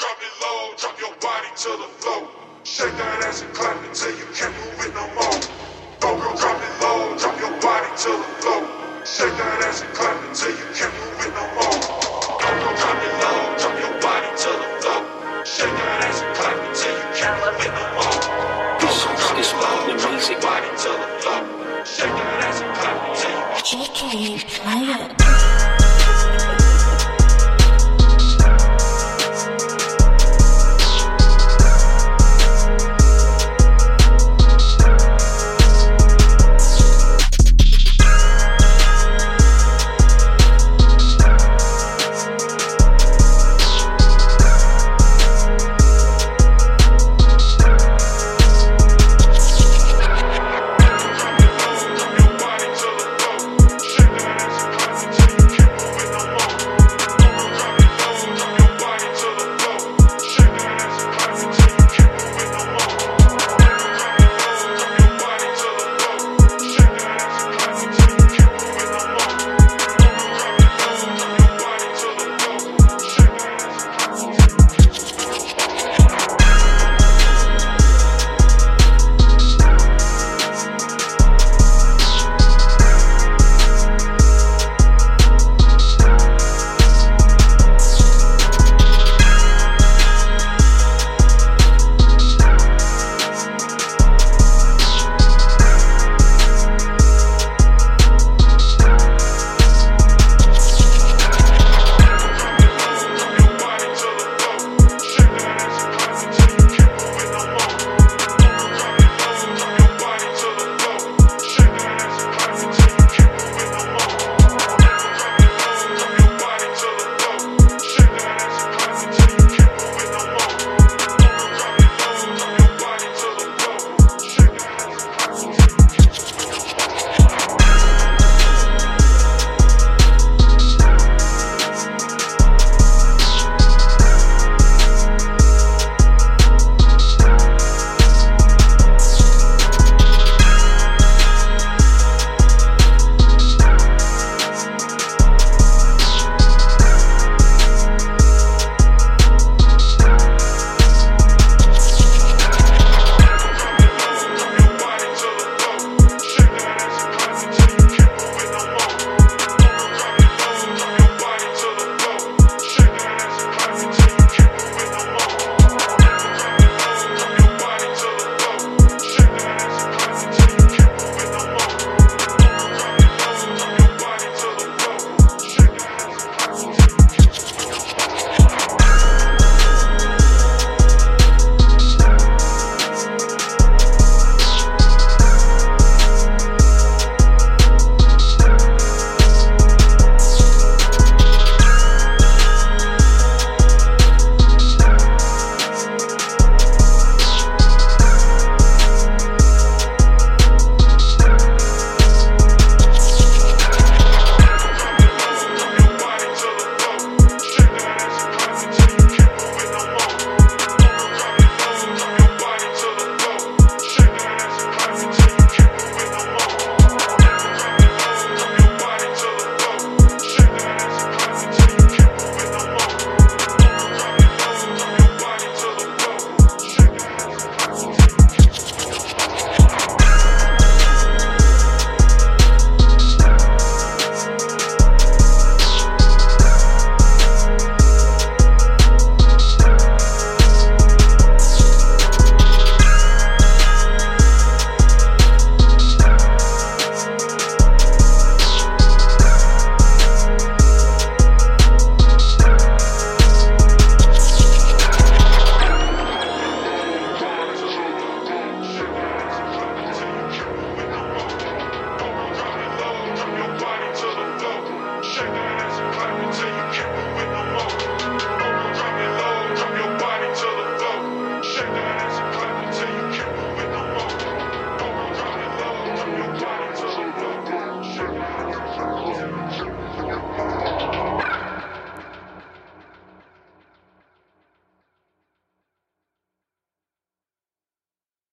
Drop it low, drop your body to the floor. Shake that ass and clap until you can't move it no more. Go, girl, drop it low, drop your body to the floor. Shake that ass and clap until you can't move it no more. Go, girl, drop it low, drop your body to the floor. Shake that ass and clap until you can't move it no more. Go, girl, drop it low, drop your body to the floor. Shake that ass and clap until you can't move it no more.